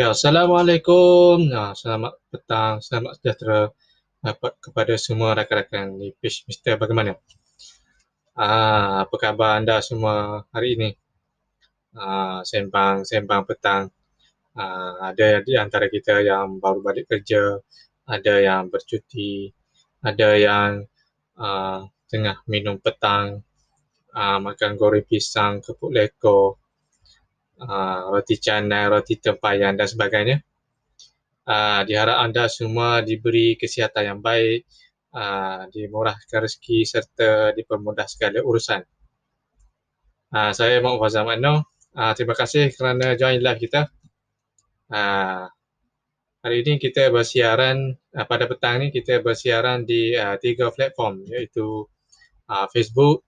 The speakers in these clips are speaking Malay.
Ya, Assalamualaikum. Nah, selamat petang, selamat sejahtera dapat kepada semua rakan-rakan di page Mister Bagaimana. Ah, apa khabar anda semua hari ini? Ah, sembang, sembang petang. Ah, ada di antara kita yang baru balik kerja, ada yang bercuti, ada yang ah, tengah minum petang, ah, makan goreng pisang, kepuk leko, uh, roti canai, roti tempayan dan sebagainya. Uh, diharap anda semua diberi kesihatan yang baik, uh, dimurahkan rezeki serta dipermudah segala urusan. Uh, saya Mak Fazal Makno. Uh, terima kasih kerana join live kita. Uh, hari ini kita bersiaran, uh, pada petang ni kita bersiaran di uh, tiga platform iaitu uh, Facebook,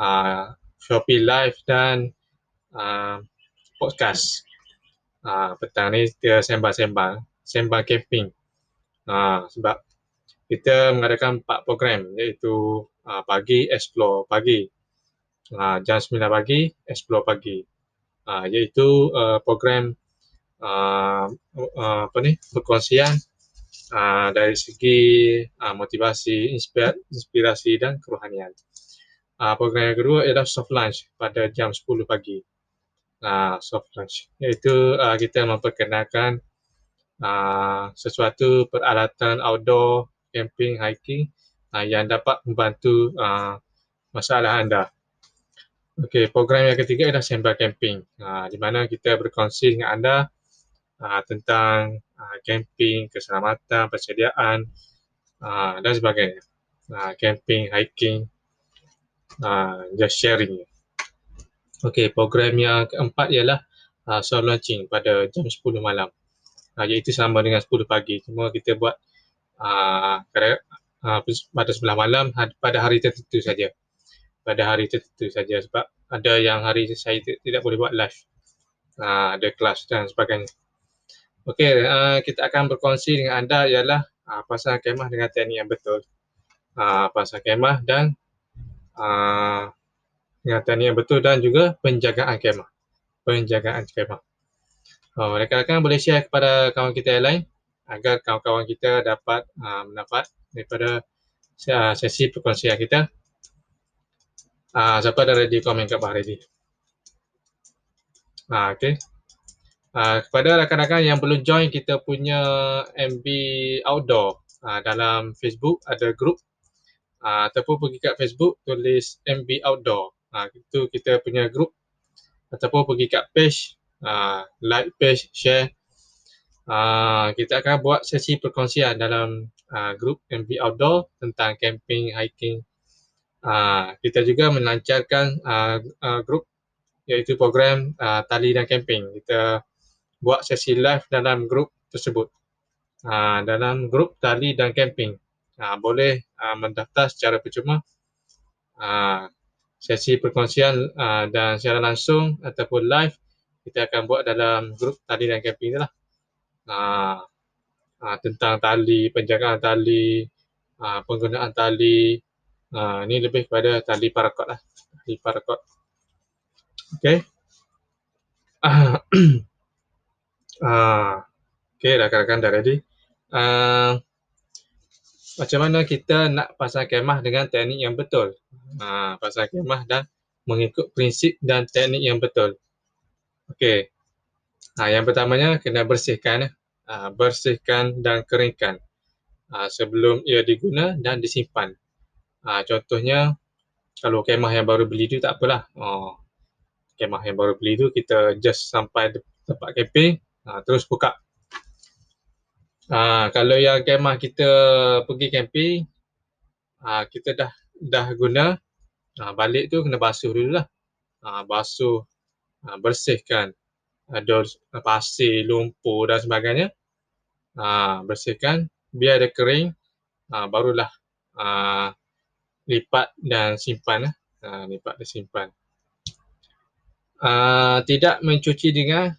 uh, Shopee Live dan uh, podcast. Ha, petang ni kita sembang-sembang, sembang camping. Ha, sebab kita mengadakan empat program iaitu ha, pagi, explore pagi. Ha, jam 9 pagi, explore pagi. Ha, iaitu uh, program uh, uh, apa ni, perkongsian uh, dari segi uh, motivasi, inspirasi dan kerohanian. Uh, program yang kedua ialah soft lunch pada jam 10 pagi uh, soft launch iaitu uh, kita memperkenalkan uh, sesuatu peralatan outdoor camping hiking uh, yang dapat membantu uh, masalah anda. Okey, program yang ketiga adalah sembang camping uh, di mana kita berkongsi dengan anda uh, tentang uh, camping, keselamatan, persediaan uh, dan sebagainya. Uh, camping, hiking, uh, just sharing. Okey, program yang keempat ialah uh, soft launching pada jam 10 malam. Uh, iaitu sama dengan 10 pagi. Cuma kita buat uh, uh, pada sebelah malam pada hari tertentu saja. Pada hari tertentu saja sebab ada yang hari saya tidak boleh buat live. Uh, ada kelas dan sebagainya. Okey, uh, kita akan berkongsi dengan anda ialah uh, pasal kemah dengan teknik yang betul. Uh, pasal kemah dan uh, ingatan yang betul dan juga penjagaan kemah. Penjagaan kemah. Oh, rakan-rakan boleh share kepada kawan kita yang lain agar kawan-kawan kita dapat uh, mendapat daripada uh, sesi perkongsian kita. Uh, siapa dah ready komen kat bawah ready? Uh, okay. Uh, kepada rakan-rakan yang belum join kita punya MB Outdoor uh, dalam Facebook ada grup uh, ataupun pergi kat Facebook tulis MB Outdoor ha, itu kita punya group. Ataupun pergi kat page ha, like page share. Ha, kita akan buat sesi perkongsian dalam ha, group MV Outdoor tentang camping, hiking. Ha, kita juga melancarkan ha, ha, group iaitu program ha, tali dan camping. Kita buat sesi live dalam group tersebut. Ha, dalam group tali dan camping. Ha, boleh ha, mendaftar secara percuma. Ha, sesi perkongsian uh, dan secara langsung ataupun live kita akan buat dalam grup tali dan camping lah. Uh, uh, tentang tali, penjagaan tali, uh, penggunaan tali. Uh, ni lebih kepada tali parakot lah. Tali parakot. Okay. Uh, uh, okay, rakan-rakan dah ready. Uh, macam mana kita nak pasang kemah dengan teknik yang betul. Ha, pasang kemah dan mengikut prinsip dan teknik yang betul. Okey. Ha, yang pertamanya kena bersihkan. Ha, bersihkan dan keringkan ha, sebelum ia diguna dan disimpan. Ha, contohnya kalau kemah yang baru beli tu tak apalah. Oh, kemah yang baru beli tu kita just sampai tempat camping ha, terus buka Ha, kalau yang kemah kita pergi camping, ha, kita dah dah guna, ha, balik tu kena basuh dulu lah. Ha, basuh, ha, bersihkan. Ada pasir, lumpur dan sebagainya. Ha, bersihkan, biar dia kering, ha, barulah ha, lipat dan simpan. Ha, lipat dan simpan. Ha, tidak mencuci dengan,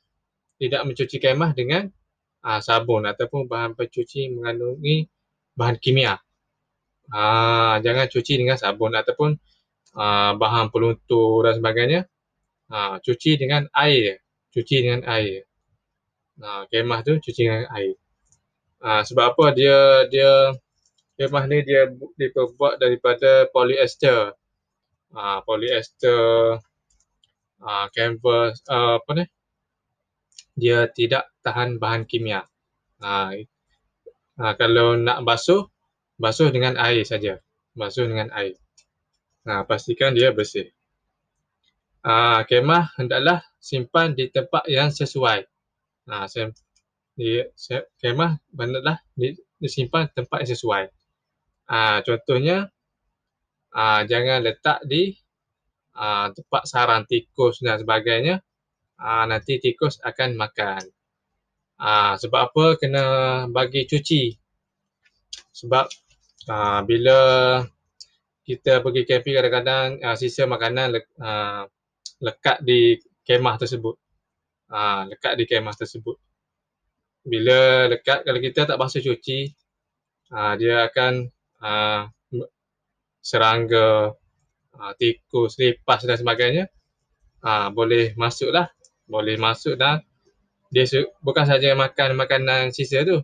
tidak mencuci kemah dengan uh, sabun ataupun bahan pencuci mengandungi bahan kimia. Uh, jangan cuci dengan sabun ataupun uh, bahan peluntur dan sebagainya. Uh, cuci dengan air. Cuci dengan air. Ha, kemah tu cuci dengan air. Ha, sebab apa dia dia kemah ni dia diperbuat daripada polyester. Ha, polyester uh, canvas uh, apa ni? Dia tidak tahan bahan kimia. Ha, kalau nak basuh, basuh dengan air saja. Basuh dengan air. Ha, pastikan dia bersih. Ha, kemah hendaklah simpan di tempat yang sesuai. Ha, di, kemah hendaklah disimpan tempat yang sesuai. Ha, contohnya, ha, jangan letak di ha, tempat sarang tikus dan sebagainya. Ha, nanti tikus akan makan. Ha, sebab apa kena bagi cuci? Sebab ha, bila kita pergi camping kadang-kadang uh, sisa makanan le, uh, lekat di kemah tersebut. Uh, lekat di kemah tersebut. Bila lekat, kalau kita tak basuh cuci, uh, dia akan uh, serangga, uh, tikus, lipas dan sebagainya. Uh, boleh masuklah. Boleh masuk dan dia bukan saja makan makanan sisa tu.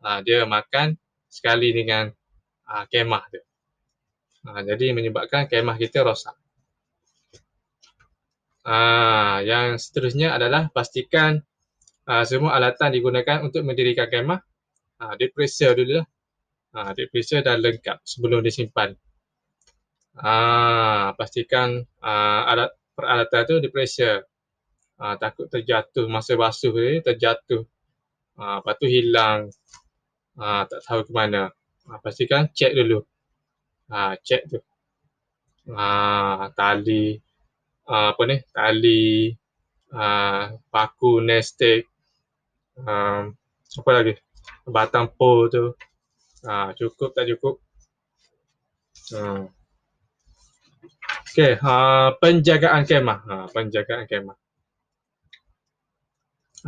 Uh, dia makan sekali dengan uh, kemah tu. Ha, jadi menyebabkan kemah kita rosak. Ha, yang seterusnya adalah pastikan ha, semua alatan digunakan untuk mendirikan kemah ha, diperiksa dulu lah. Ha, diperiksa dan lengkap sebelum disimpan. Ha, pastikan ha, alat peralatan tu diperiksa. Ha, takut terjatuh masa basuh ni terjatuh. Ha, lepas tu hilang. Ha, tak tahu ke mana. Ha, pastikan cek dulu ha, check tu. Ha, tali ha, apa ni? Tali ha, paku nestek ha, apa lagi? Batang pole tu. Ha, cukup tak cukup? Ha. Okey, ha, penjagaan kemah. Ha, penjagaan kemah.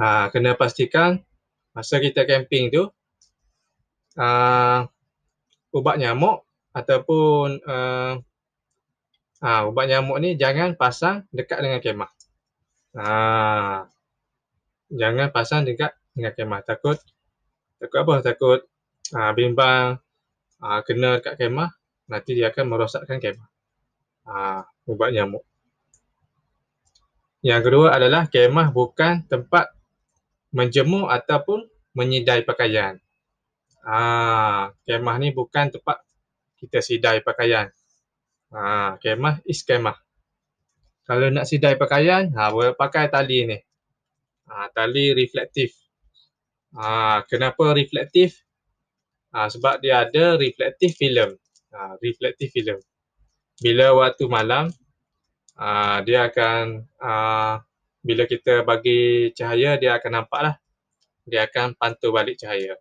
Ha, kena pastikan masa kita camping tu uh, ubat nyamuk ataupun uh, uh, ubat nyamuk ni jangan pasang dekat dengan kemah. Uh, jangan pasang dekat dengan kemah. Takut takut apa? Takut uh, bimbang uh, kena dekat kemah nanti dia akan merosakkan kemah. Uh, ubat nyamuk. Yang kedua adalah kemah bukan tempat menjemur ataupun menyidai pakaian. Ah, kemah ni bukan tempat kita sidai pakaian. Ha, kemah is kemah. Kalau nak sidai pakaian, ha, boleh pakai tali ni. Ha, tali reflektif. Ha, kenapa reflektif? Ha, sebab dia ada reflektif film. Ha, reflektif film. Bila waktu malam, ha, dia akan, ha, bila kita bagi cahaya, dia akan nampak lah. Dia akan pantul balik cahaya.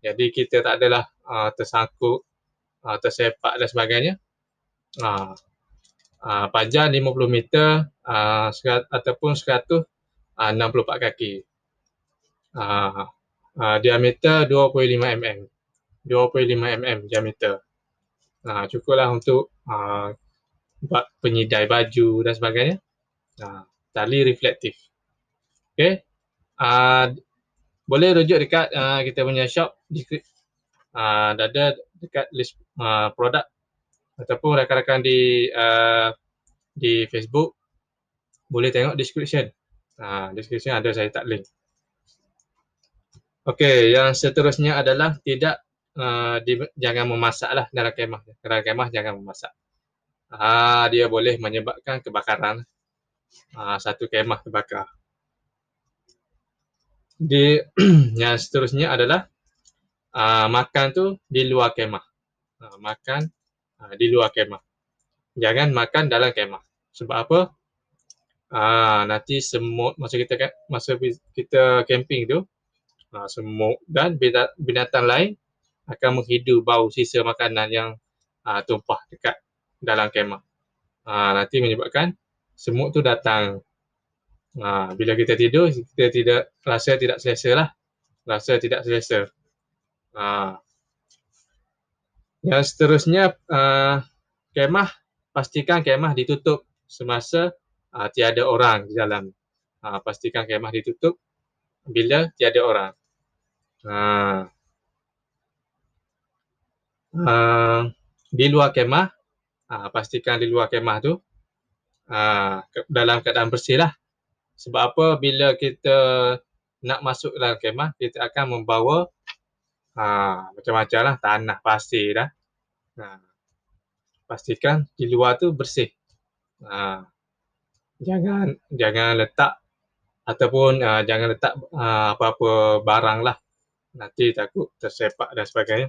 Jadi kita tak adalah uh, tersangkut uh, tersepak dan sebagainya. Uh, uh, panjang 50 meter uh, serat, ataupun 164 uh, kaki. Uh, uh, diameter 25 mm. 25 mm diameter. Uh, cukuplah untuk uh, buat penyidai baju dan sebagainya. Uh, tali reflektif. Okay. Uh, boleh rujuk dekat uh, kita punya shop uh, ada dekat list uh, produk ataupun rakan-rakan di uh, di Facebook boleh tengok description. Uh, description ada saya tak link. Okey, yang seterusnya adalah tidak uh, di, jangan memasak lah dalam kemah. Dalam kemah jangan memasak. Uh, dia boleh menyebabkan kebakaran. Uh, satu kemah terbakar. Di yang seterusnya adalah uh, makan tu di luar kemah. Uh, makan uh, di luar kemah. Jangan makan dalam kemah. Sebab apa? Uh, nanti semut masa kita masa kita camping tu uh, semut dan binatang lain akan menghidu bau sisa makanan yang uh, tumpah dekat dalam kemah. Uh, nanti menyebabkan semut tu datang. Uh, bila kita tidur, kita tidak rasa tidak selesa lah. Rasa tidak selesa. Ha. Yang seterusnya uh, kemah pastikan kemah ditutup semasa uh, tiada orang di dalam. Uh, pastikan kemah ditutup bila tiada orang. Ha. Uh, di luar kemah, uh, pastikan di luar kemah tu uh, dalam keadaan bersih lah. Sebab apa bila kita nak masuk dalam kemah, kita akan membawa uh, macam-macam lah, tanah, pasir dah. Uh, pastikan di luar tu bersih. Uh, jangan jangan letak ataupun uh, jangan letak uh, apa-apa barang lah. Nanti takut tersepak dan sebagainya.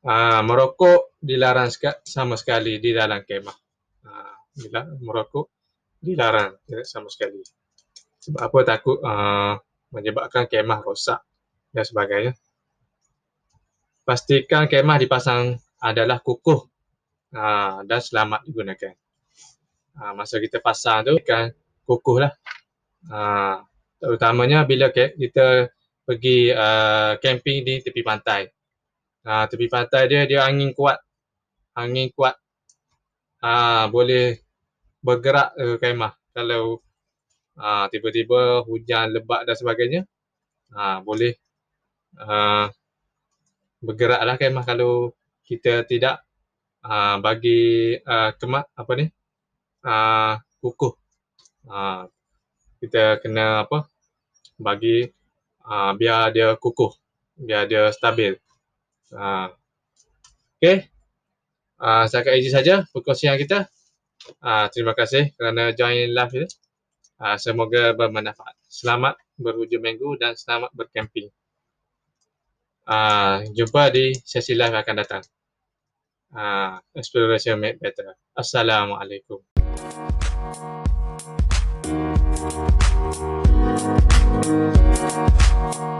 Uh, merokok dilarang sama sekali di dalam kemah. Uh, merokok dilarang sama sekali. Sebab apa takut uh, menyebabkan kemah rosak dan sebagainya. Pastikan kemah dipasang adalah kukuh uh, dan selamat digunakan masa kita pasang tu kan kukuh lah. Terutamanya bila kita pergi uh, camping di tepi pantai. Uh, tepi pantai dia dia angin kuat. Angin kuat. Uh, boleh bergerak uh, kemah. Kalau uh, tiba-tiba hujan lebat dan sebagainya. Uh, boleh uh, bergeraklah kemah kalau kita tidak uh, bagi uh, kemat apa ni uh, kukuh. Uh, kita kena apa? Bagi uh, biar dia kukuh, biar dia stabil. Ha. Okey. Ha, setakat ini saja perkongsian kita. Ha, terima kasih kerana join live ini. Ha, semoga bermanfaat. Selamat berhujung minggu dan selamat berkemping. Ha, jumpa di sesi live akan datang. Ha, exploration made better. Assalamualaikum. Thank you.